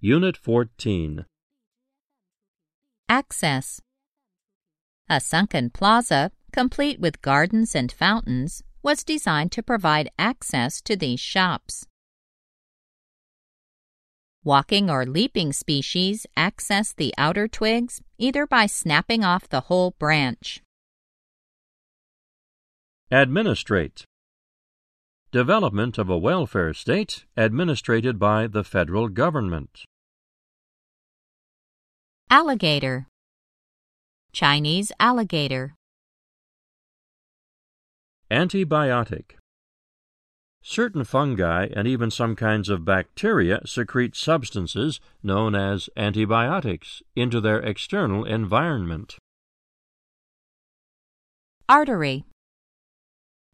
Unit 14 Access. A sunken plaza, complete with gardens and fountains, was designed to provide access to these shops. Walking or leaping species access the outer twigs either by snapping off the whole branch. Administrate Development of a welfare state administrated by the federal government. Alligator. Chinese alligator. Antibiotic Certain fungi and even some kinds of bacteria secrete substances known as antibiotics into their external environment. Artery.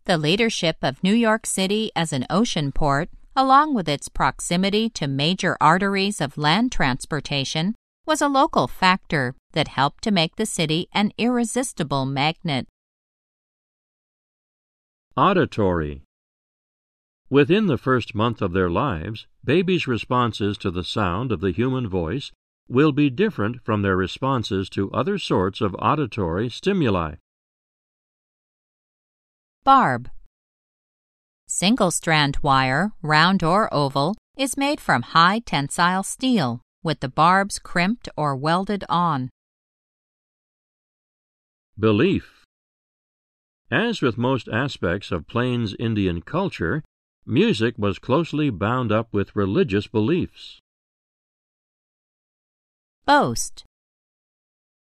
The leadership of New York City as an ocean port, along with its proximity to major arteries of land transportation, was a local factor that helped to make the city an irresistible magnet. Auditory Within the first month of their lives, babies' responses to the sound of the human voice will be different from their responses to other sorts of auditory stimuli. Barb. Single strand wire, round or oval, is made from high tensile steel, with the barbs crimped or welded on. Belief As with most aspects of Plains Indian culture, music was closely bound up with religious beliefs. Boast.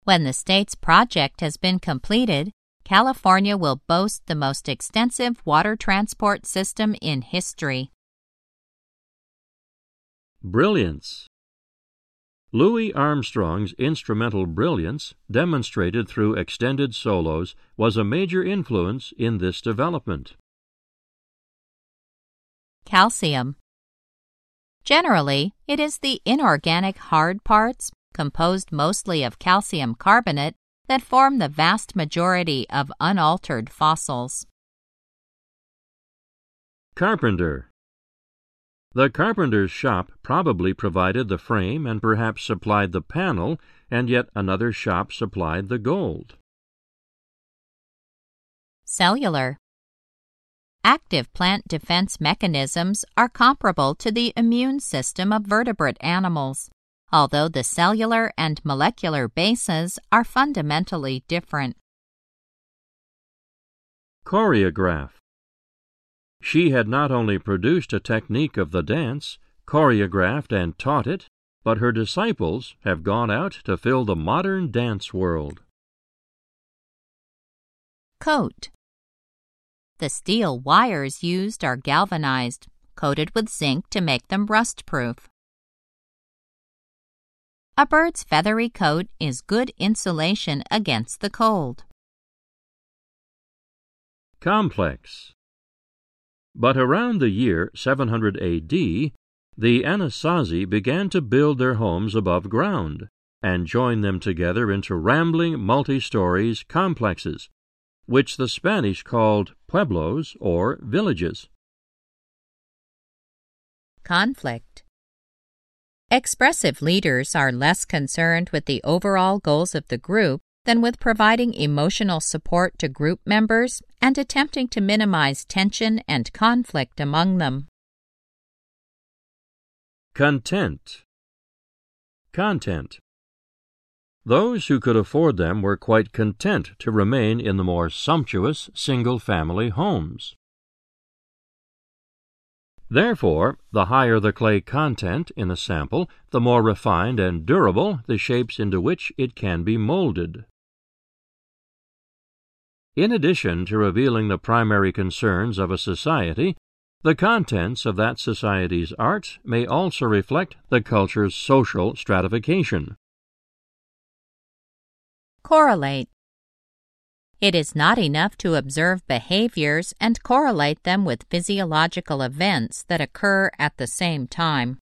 When the state's project has been completed, California will boast the most extensive water transport system in history. Brilliance Louis Armstrong's instrumental brilliance, demonstrated through extended solos, was a major influence in this development. Calcium. Generally, it is the inorganic hard parts, composed mostly of calcium carbonate, that form the vast majority of unaltered fossils. Carpenter The carpenter's shop probably provided the frame and perhaps supplied the panel, and yet another shop supplied the gold. Cellular Active plant defense mechanisms are comparable to the immune system of vertebrate animals although the cellular and molecular bases are fundamentally different. Choreograph She had not only produced a technique of the dance, choreographed and taught it, but her disciples have gone out to fill the modern dance world. Coat The steel wires used are galvanized, coated with zinc to make them rust-proof. A bird's feathery coat is good insulation against the cold. Complex. But around the year 700 AD, the Anasazi began to build their homes above ground and join them together into rambling multi-stories complexes, which the Spanish called pueblos or villages. Conflict. Expressive leaders are less concerned with the overall goals of the group than with providing emotional support to group members and attempting to minimize tension and conflict among them. Content. Content. Those who could afford them were quite content to remain in the more sumptuous single family homes. Therefore, the higher the clay content in a sample, the more refined and durable the shapes into which it can be molded. In addition to revealing the primary concerns of a society, the contents of that society's art may also reflect the culture's social stratification. Correlate it is not enough to observe behaviors and correlate them with physiological events that occur at the same time.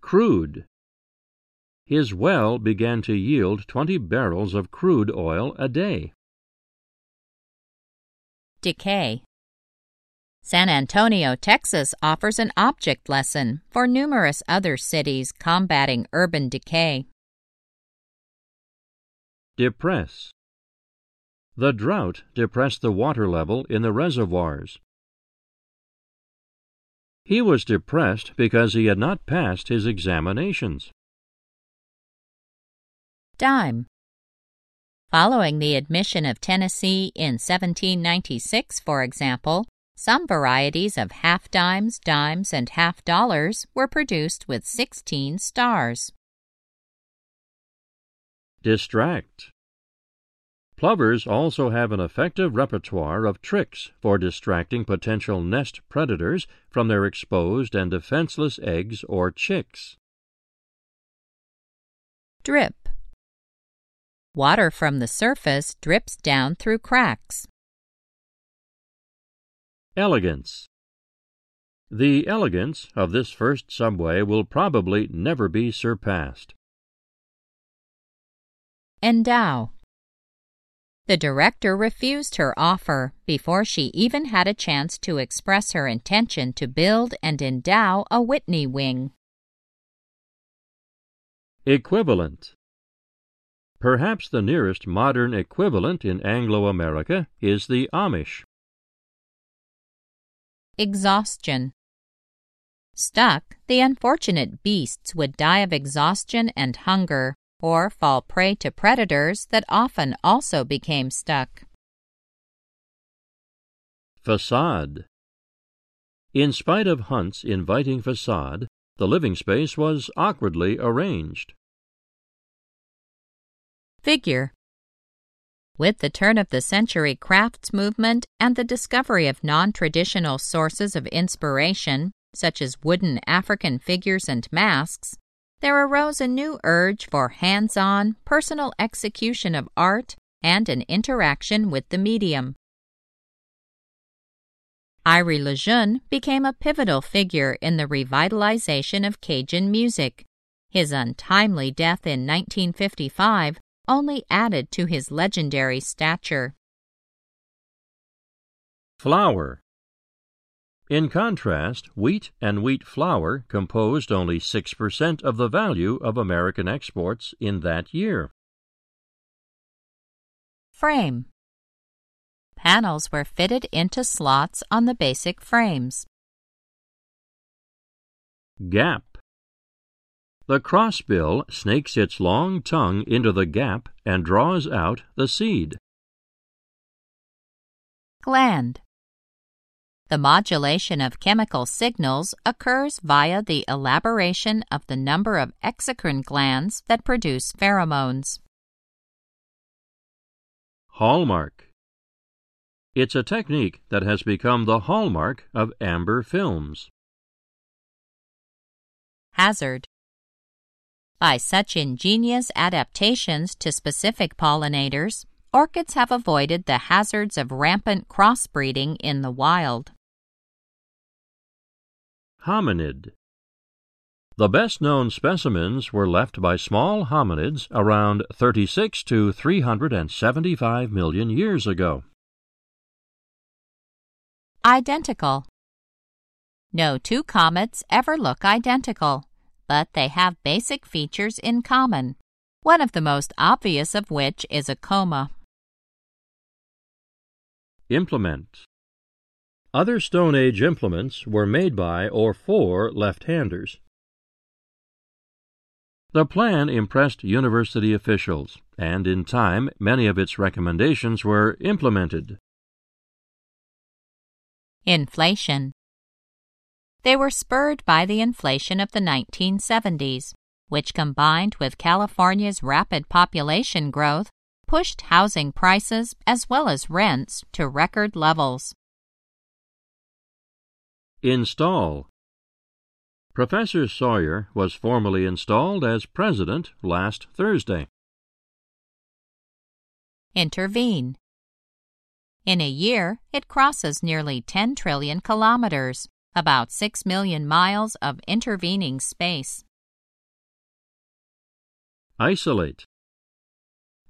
Crude. His well began to yield 20 barrels of crude oil a day. decay. San Antonio, Texas offers an object lesson for numerous other cities combating urban decay. Depress. The drought depressed the water level in the reservoirs. He was depressed because he had not passed his examinations. Dime. Following the admission of Tennessee in 1796, for example, some varieties of half dimes, dimes, and half dollars were produced with 16 stars. Distract. Plovers also have an effective repertoire of tricks for distracting potential nest predators from their exposed and defenseless eggs or chicks. Drip. Water from the surface drips down through cracks. Elegance. The elegance of this first subway will probably never be surpassed. Endow. The director refused her offer before she even had a chance to express her intention to build and endow a Whitney wing. Equivalent. Perhaps the nearest modern equivalent in Anglo America is the Amish. Exhaustion. Stuck, the unfortunate beasts would die of exhaustion and hunger or fall prey to predators that often also became stuck. Facade. In spite of Hunt's inviting facade, the living space was awkwardly arranged. Figure. With the turn of the century crafts movement and the discovery of non traditional sources of inspiration, such as wooden African figures and masks, there arose a new urge for hands on, personal execution of art and an interaction with the medium. Iry LeJeune became a pivotal figure in the revitalization of Cajun music. His untimely death in 1955 only added to his legendary stature. Flour. In contrast, wheat and wheat flour composed only 6% of the value of American exports in that year. Frame Panels were fitted into slots on the basic frames. Gap The crossbill snakes its long tongue into the gap and draws out the seed. Gland the modulation of chemical signals occurs via the elaboration of the number of exocrine glands that produce pheromones. Hallmark It's a technique that has become the hallmark of amber films. Hazard By such ingenious adaptations to specific pollinators, orchids have avoided the hazards of rampant crossbreeding in the wild. Hominid The best known specimens were left by small hominids around 36 to 375 million years ago. Identical No two comets ever look identical, but they have basic features in common, one of the most obvious of which is a coma. Implement other Stone Age implements were made by or for left-handers. The plan impressed university officials, and in time many of its recommendations were implemented. Inflation They were spurred by the inflation of the 1970s, which combined with California's rapid population growth pushed housing prices as well as rents to record levels. Install Professor Sawyer was formally installed as president last Thursday. Intervene In a year, it crosses nearly 10 trillion kilometers, about 6 million miles of intervening space. Isolate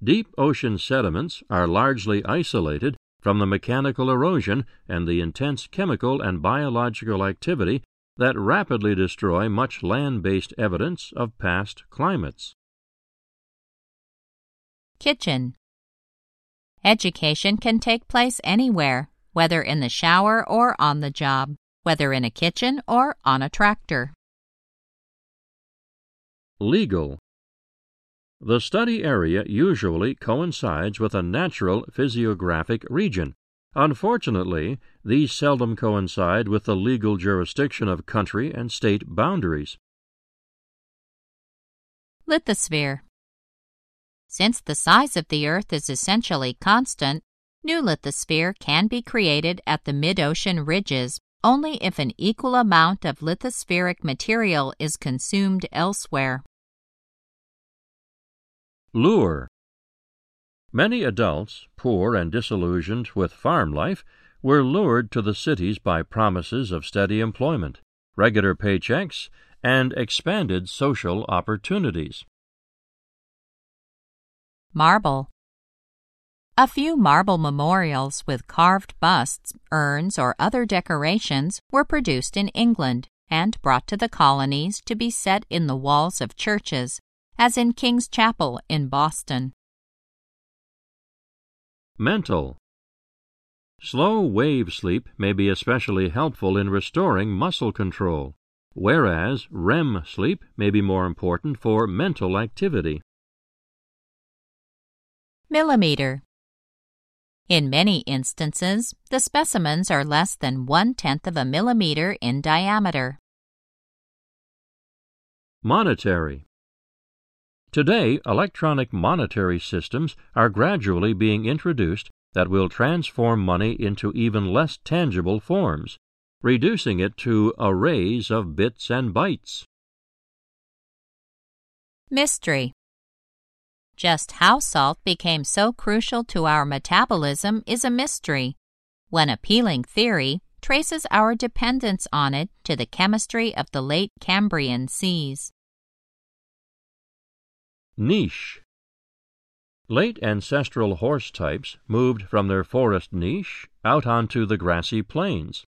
Deep ocean sediments are largely isolated from the mechanical erosion and the intense chemical and biological activity that rapidly destroy much land based evidence of past climates. Kitchen Education can take place anywhere, whether in the shower or on the job, whether in a kitchen or on a tractor. Legal The study area usually coincides with a natural physiographic region. Unfortunately, these seldom coincide with the legal jurisdiction of country and state boundaries. Lithosphere Since the size of the Earth is essentially constant, new lithosphere can be created at the mid-ocean ridges only if an equal amount of lithospheric material is consumed elsewhere. Lure. Many adults, poor and disillusioned with farm life, were lured to the cities by promises of steady employment, regular paychecks, and expanded social opportunities. Marble. A few marble memorials with carved busts, urns, or other decorations were produced in England and brought to the colonies to be set in the walls of churches, as in King's Chapel in Boston. Mental Slow wave sleep may be especially helpful in restoring muscle control, whereas REM sleep may be more important for mental activity. Millimeter in many instances, the specimens are less than one tenth of a millimeter in diameter. Monetary Today, electronic monetary systems are gradually being introduced that will transform money into even less tangible forms, reducing it to arrays of bits and bytes. Mystery just how salt became so crucial to our metabolism is a mystery. One appealing theory traces our dependence on it to the chemistry of the late Cambrian seas. Niche Late ancestral horse types moved from their forest niche out onto the grassy plains.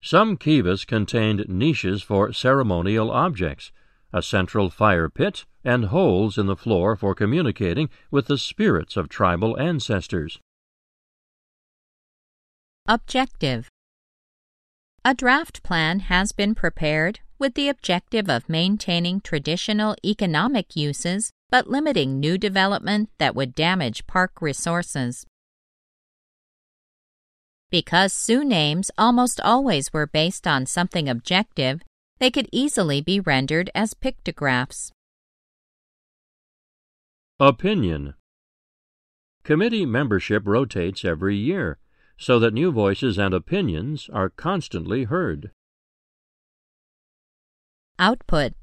Some kivas contained niches for ceremonial objects, a central fire pit, and holes in the floor for communicating with the spirits of tribal ancestors. Objective A draft plan has been prepared with the objective of maintaining traditional economic uses but limiting new development that would damage park resources. Because Sioux names almost always were based on something objective, they could easily be rendered as pictographs. Opinion Committee membership rotates every year so that new voices and opinions are constantly heard. Output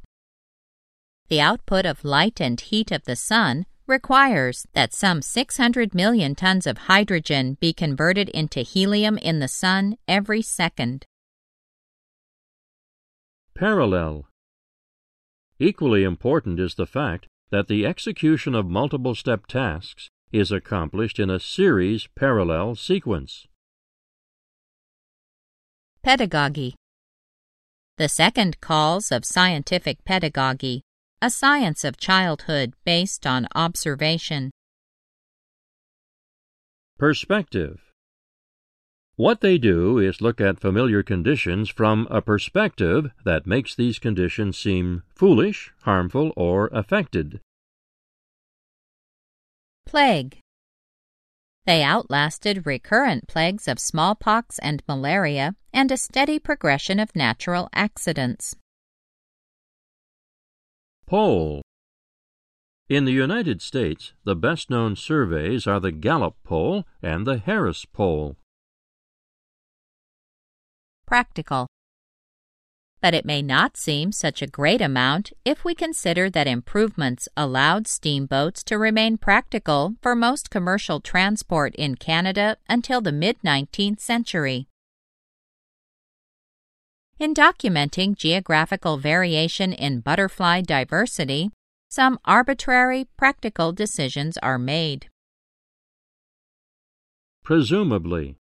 The output of light and heat of the sun requires that some 600 million tons of hydrogen be converted into helium in the sun every second. Parallel Equally important is the fact that the execution of multiple step tasks is accomplished in a series parallel sequence. Pedagogy The second calls of scientific pedagogy, a science of childhood based on observation. Perspective what they do is look at familiar conditions from a perspective that makes these conditions seem foolish, harmful, or affected. Plague They outlasted recurrent plagues of smallpox and malaria and a steady progression of natural accidents. Poll In the United States, the best known surveys are the Gallup poll and the Harris poll practical. But it may not seem such a great amount if we consider that improvements allowed steamboats to remain practical for most commercial transport in Canada until the mid 19th century. In documenting geographical variation in butterfly diversity, some arbitrary practical decisions are made. presumably.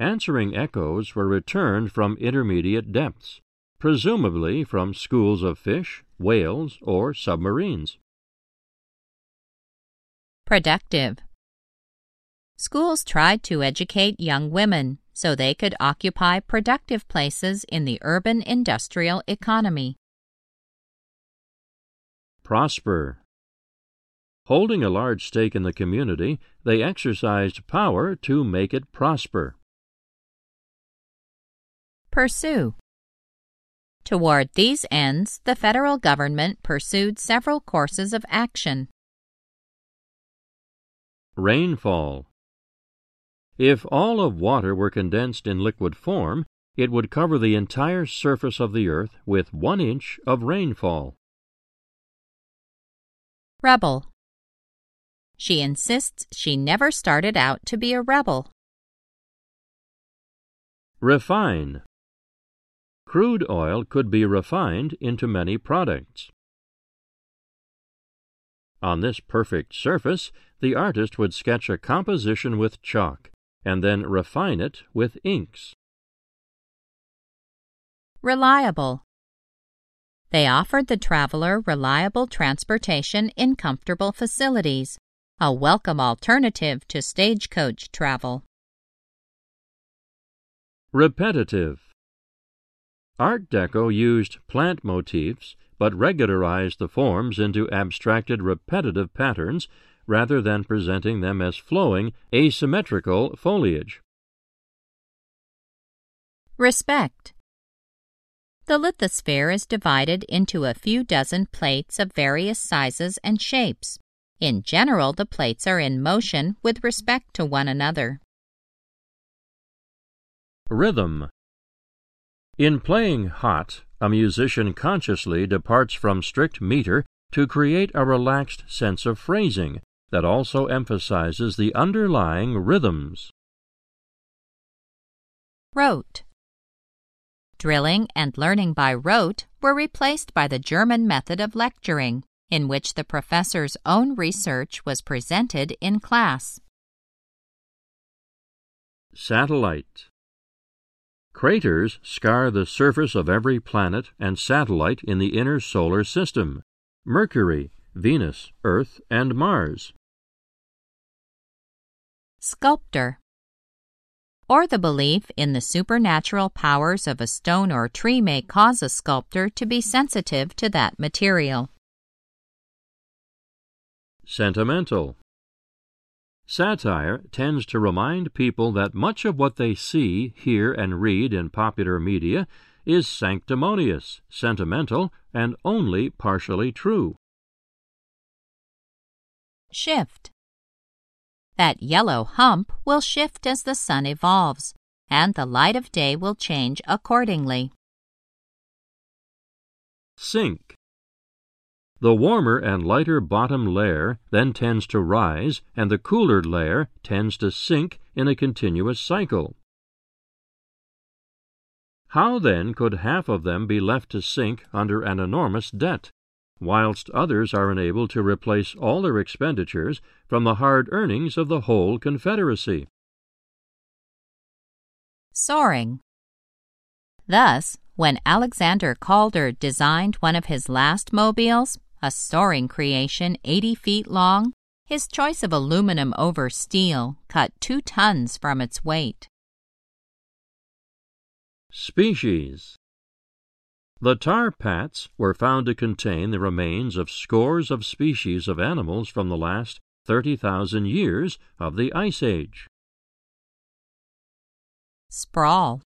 Answering echoes were returned from intermediate depths, presumably from schools of fish, whales, or submarines. Productive. Schools tried to educate young women so they could occupy productive places in the urban industrial economy. Prosper. Holding a large stake in the community, they exercised power to make it prosper. Pursue. Toward these ends, the federal government pursued several courses of action. Rainfall. If all of water were condensed in liquid form, it would cover the entire surface of the earth with one inch of rainfall. Rebel. She insists she never started out to be a rebel. Refine. Crude oil could be refined into many products. On this perfect surface, the artist would sketch a composition with chalk and then refine it with inks. Reliable. They offered the traveler reliable transportation in comfortable facilities, a welcome alternative to stagecoach travel. Repetitive. Art Deco used plant motifs but regularized the forms into abstracted repetitive patterns rather than presenting them as flowing, asymmetrical foliage. Respect. The lithosphere is divided into a few dozen plates of various sizes and shapes. In general, the plates are in motion with respect to one another. Rhythm. In playing hot, a musician consciously departs from strict meter to create a relaxed sense of phrasing, that also emphasizes the underlying rhythms. Rote. Drilling and learning by rote were replaced by the German method of lecturing, in which the professor's own research was presented in class. Satellite. Craters scar the surface of every planet and satellite in the inner solar system Mercury, Venus, Earth, and Mars. Sculptor or the belief in the supernatural powers of a stone or tree may cause a sculptor to be sensitive to that material. Sentimental. Satire tends to remind people that much of what they see, hear, and read in popular media is sanctimonious, sentimental, and only partially true. Shift. That yellow hump will shift as the sun evolves, and the light of day will change accordingly. Sink. The warmer and lighter bottom layer then tends to rise, and the cooler layer tends to sink in a continuous cycle. How then could half of them be left to sink under an enormous debt? whilst others are enabled to replace all their expenditures from the hard earnings of the whole Confederacy. Soaring. Thus, when Alexander Calder designed one of his last mobiles, a soaring creation 80 feet long, his choice of aluminum over steel cut two tons from its weight. Species the tar pits were found to contain the remains of scores of species of animals from the last 30,000 years of the Ice Age. Sprawl.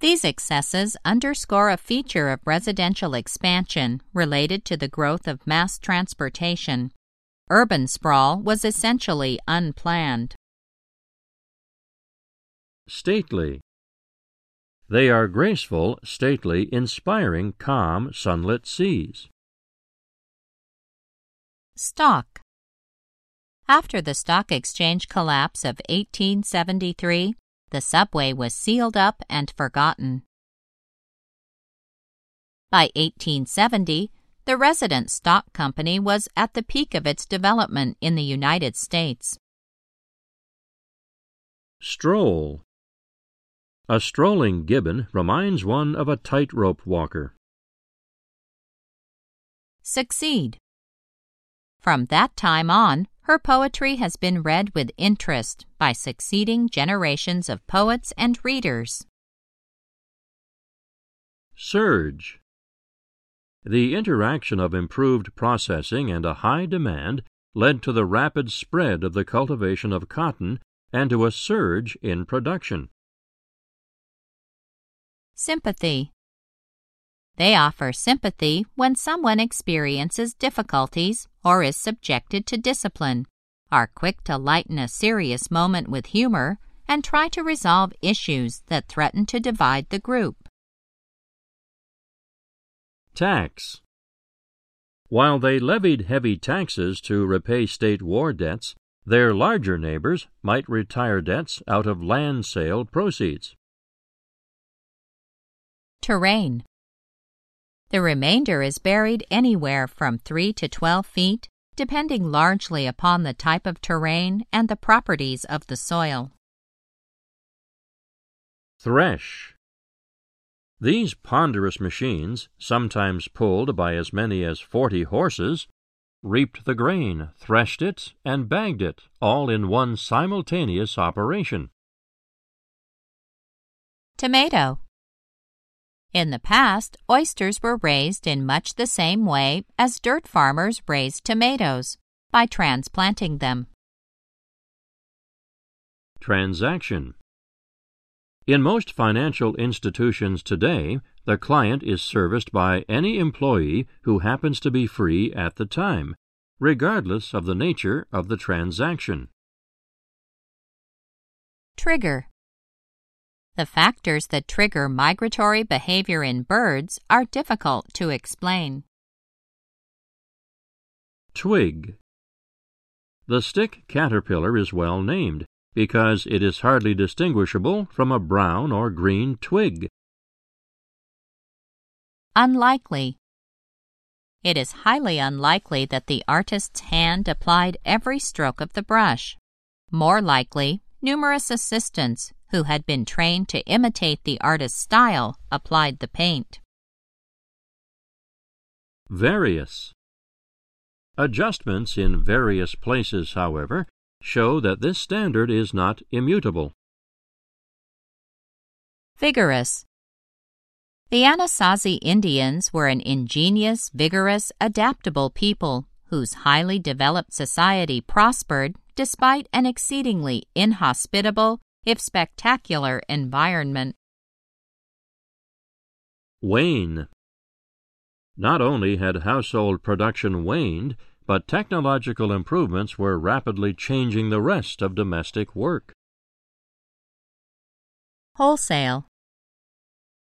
These excesses underscore a feature of residential expansion related to the growth of mass transportation. Urban sprawl was essentially unplanned. Stately. They are graceful, stately, inspiring, calm, sunlit seas. Stock After the stock exchange collapse of 1873, the subway was sealed up and forgotten. By 1870, the Resident Stock Company was at the peak of its development in the United States. Stroll. A strolling gibbon reminds one of a tightrope walker. Succeed. From that time on, her poetry has been read with interest by succeeding generations of poets and readers. Surge. The interaction of improved processing and a high demand led to the rapid spread of the cultivation of cotton and to a surge in production. Sympathy. They offer sympathy when someone experiences difficulties or is subjected to discipline, are quick to lighten a serious moment with humor, and try to resolve issues that threaten to divide the group. Tax. While they levied heavy taxes to repay state war debts, their larger neighbors might retire debts out of land sale proceeds. Terrain. The remainder is buried anywhere from 3 to 12 feet, depending largely upon the type of terrain and the properties of the soil. Thresh. These ponderous machines, sometimes pulled by as many as forty horses, reaped the grain, threshed it, and bagged it, all in one simultaneous operation. Tomato. In the past, oysters were raised in much the same way as dirt farmers raised tomatoes, by transplanting them. Transaction In most financial institutions today, the client is serviced by any employee who happens to be free at the time, regardless of the nature of the transaction. Trigger the factors that trigger migratory behavior in birds are difficult to explain. Twig. The stick caterpillar is well named because it is hardly distinguishable from a brown or green twig. Unlikely. It is highly unlikely that the artist's hand applied every stroke of the brush. More likely, numerous assistants who had been trained to imitate the artist's style, applied the paint. Various. Adjustments in various places, however, show that this standard is not immutable. Vigorous. The Anasazi Indians were an ingenious, vigorous, adaptable people whose highly developed society prospered despite an exceedingly inhospitable if spectacular environment. Wane. Not only had household production waned, but technological improvements were rapidly changing the rest of domestic work. Wholesale.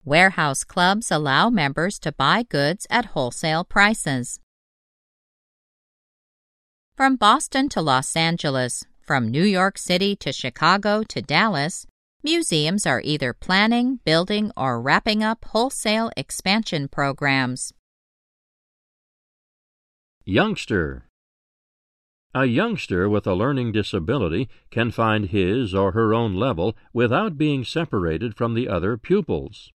Warehouse clubs allow members to buy goods at wholesale prices. From Boston to Los Angeles, from New York City to Chicago to Dallas, museums are either planning, building, or wrapping up wholesale expansion programs. Youngster A youngster with a learning disability can find his or her own level without being separated from the other pupils.